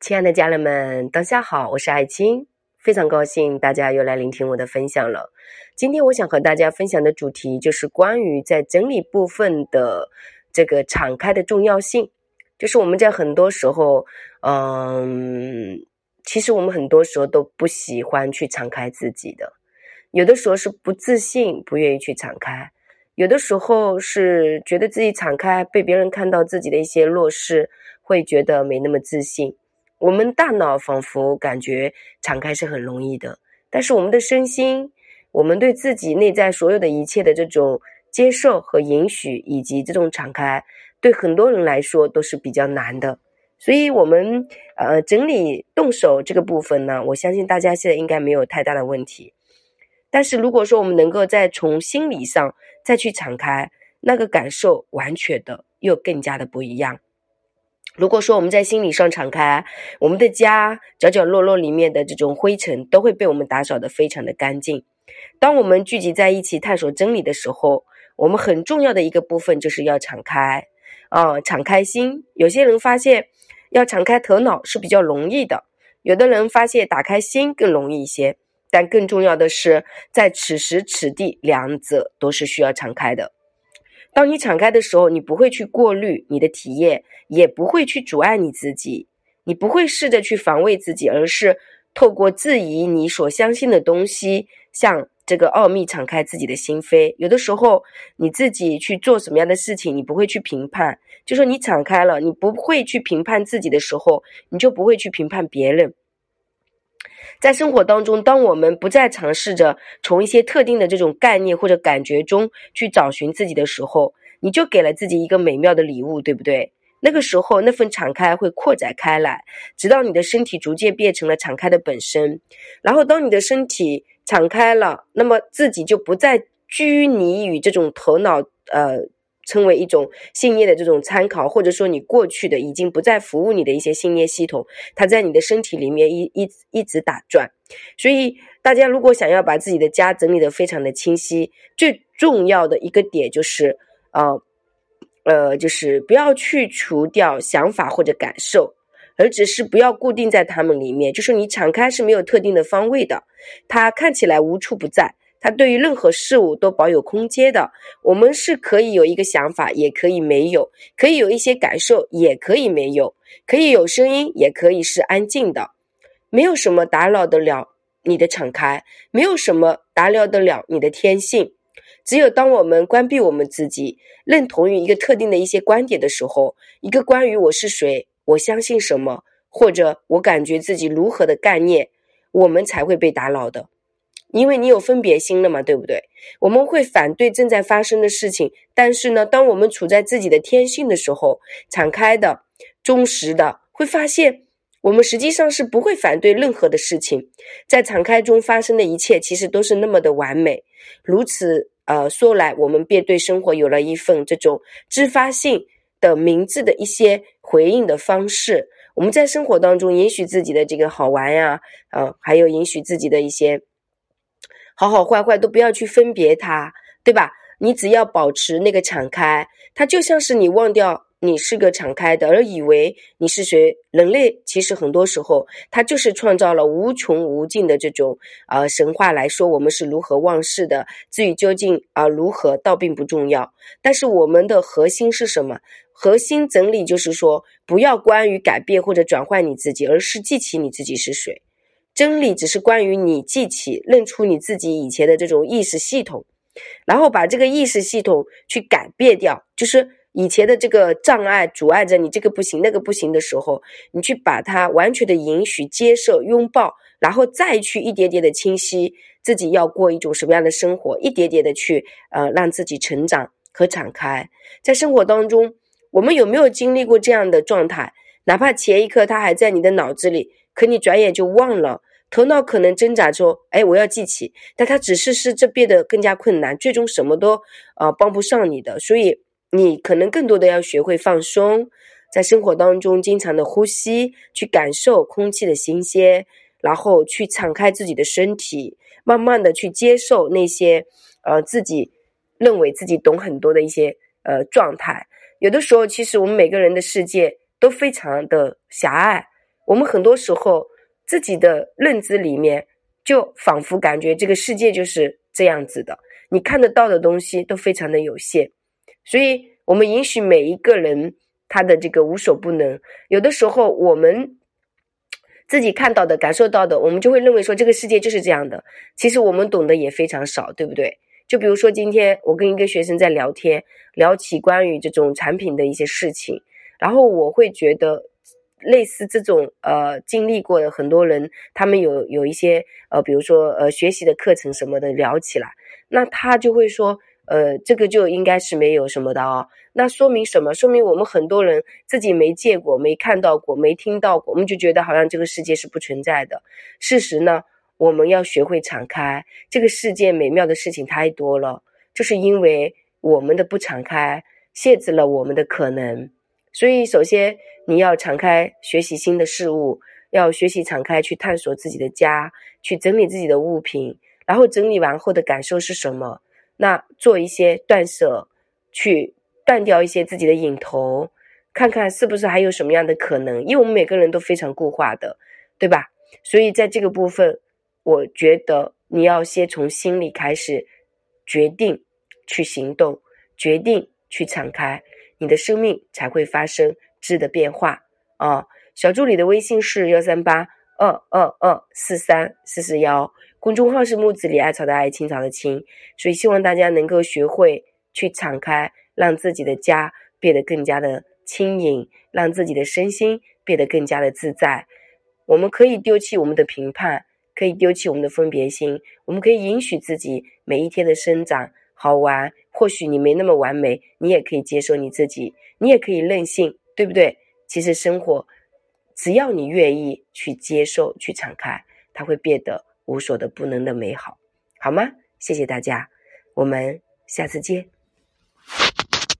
亲爱的家人们，大家好，我是爱青，非常高兴大家又来聆听我的分享了。今天我想和大家分享的主题就是关于在整理部分的这个敞开的重要性。就是我们在很多时候，嗯，其实我们很多时候都不喜欢去敞开自己的，有的时候是不自信，不愿意去敞开；有的时候是觉得自己敞开被别人看到自己的一些弱势，会觉得没那么自信。我们大脑仿佛感觉敞开是很容易的，但是我们的身心，我们对自己内在所有的一切的这种接受和允许，以及这种敞开，对很多人来说都是比较难的。所以，我们呃整理动手这个部分呢，我相信大家现在应该没有太大的问题。但是，如果说我们能够再从心理上再去敞开，那个感受完全的又更加的不一样。如果说我们在心理上敞开，我们的家角角落落里面的这种灰尘都会被我们打扫的非常的干净。当我们聚集在一起探索真理的时候，我们很重要的一个部分就是要敞开啊，敞开心。有些人发现要敞开头脑是比较容易的，有的人发现打开心更容易一些。但更重要的是，在此时此地，两者都是需要敞开的。当你敞开的时候，你不会去过滤你的体验，也不会去阻碍你自己，你不会试着去防卫自己，而是透过质疑你所相信的东西，向这个奥秘敞开自己的心扉。有的时候，你自己去做什么样的事情，你不会去评判，就说你敞开了，你不会去评判自己的时候，你就不会去评判别人。在生活当中，当我们不再尝试着从一些特定的这种概念或者感觉中去找寻自己的时候，你就给了自己一个美妙的礼物，对不对？那个时候，那份敞开会扩展开来，直到你的身体逐渐变成了敞开的本身。然后，当你的身体敞开了，那么自己就不再拘泥于这种头脑，呃。称为一种信念的这种参考，或者说你过去的已经不再服务你的一些信念系统，它在你的身体里面一一一直打转。所以大家如果想要把自己的家整理的非常的清晰，最重要的一个点就是，呃，呃，就是不要去除掉想法或者感受，而只是不要固定在他们里面。就是你敞开是没有特定的方位的，它看起来无处不在。它对于任何事物都保有空间的，我们是可以有一个想法，也可以没有；可以有一些感受，也可以没有；可以有声音，也可以是安静的。没有什么打扰得了你的敞开，没有什么打扰得了你的天性。只有当我们关闭我们自己，认同于一个特定的一些观点的时候，一个关于我是谁，我相信什么，或者我感觉自己如何的概念，我们才会被打扰的。因为你有分别心了嘛，对不对？我们会反对正在发生的事情，但是呢，当我们处在自己的天性的时候，敞开的、忠实的，会发现我们实际上是不会反对任何的事情。在敞开中发生的一切，其实都是那么的完美。如此，呃，说来，我们便对生活有了一份这种自发性的、明智的一些回应的方式。我们在生活当中允许自己的这个好玩呀，呃，还有允许自己的一些。好好坏坏都不要去分别它，对吧？你只要保持那个敞开，它就像是你忘掉你是个敞开的，而以为你是谁。人类其实很多时候，它就是创造了无穷无尽的这种呃神话来说我们是如何忘事的。至于究竟啊如何，倒并不重要。但是我们的核心是什么？核心整理就是说，不要关于改变或者转换你自己，而是记起你自己是谁。真理只是关于你记起、认出你自己以前的这种意识系统，然后把这个意识系统去改变掉，就是以前的这个障碍阻碍着你这个不行、那个不行的时候，你去把它完全的允许、接受、拥抱，然后再去一点点的清晰自己要过一种什么样的生活，一点点的去呃让自己成长和敞开。在生活当中，我们有没有经历过这样的状态？哪怕前一刻它还在你的脑子里，可你转眼就忘了。头脑可能挣扎说：“哎，我要记起。”但它只是是这变得更加困难，最终什么都呃帮不上你的。所以你可能更多的要学会放松，在生活当中经常的呼吸，去感受空气的新鲜，然后去敞开自己的身体，慢慢的去接受那些呃自己认为自己懂很多的一些呃状态。有的时候，其实我们每个人的世界都非常的狭隘。我们很多时候自己的认知里面，就仿佛感觉这个世界就是这样子的，你看得到的东西都非常的有限，所以我们允许每一个人他的这个无所不能。有的时候我们自己看到的、感受到的，我们就会认为说这个世界就是这样的。其实我们懂得也非常少，对不对？就比如说今天我跟一个学生在聊天，聊起关于这种产品的一些事情，然后我会觉得。类似这种呃经历过的很多人，他们有有一些呃，比如说呃学习的课程什么的聊起来，那他就会说，呃，这个就应该是没有什么的哦。那说明什么？说明我们很多人自己没见过、没看到过、没听到过，我们就觉得好像这个世界是不存在的。事实呢，我们要学会敞开，这个世界美妙的事情太多了，就是因为我们的不敞开，限制了我们的可能。所以，首先你要敞开学习新的事物，要学习敞开去探索自己的家，去整理自己的物品，然后整理完后的感受是什么？那做一些断舍，去断掉一些自己的瘾头，看看是不是还有什么样的可能？因为我们每个人都非常固化的，对吧？所以在这个部分，我觉得你要先从心里开始，决定去行动，决定去敞开。你的生命才会发生质的变化啊！小助理的微信是幺三八二二二四三四四幺，公众号是木子李艾草的艾青草的青，所以希望大家能够学会去敞开，让自己的家变得更加的轻盈，让自己的身心变得更加的自在。我们可以丢弃我们的评判，可以丢弃我们的分别心，我们可以允许自己每一天的生长。好玩，或许你没那么完美，你也可以接受你自己，你也可以任性，对不对？其实生活，只要你愿意去接受、去敞开，它会变得无所的不能的美好，好吗？谢谢大家，我们下次见。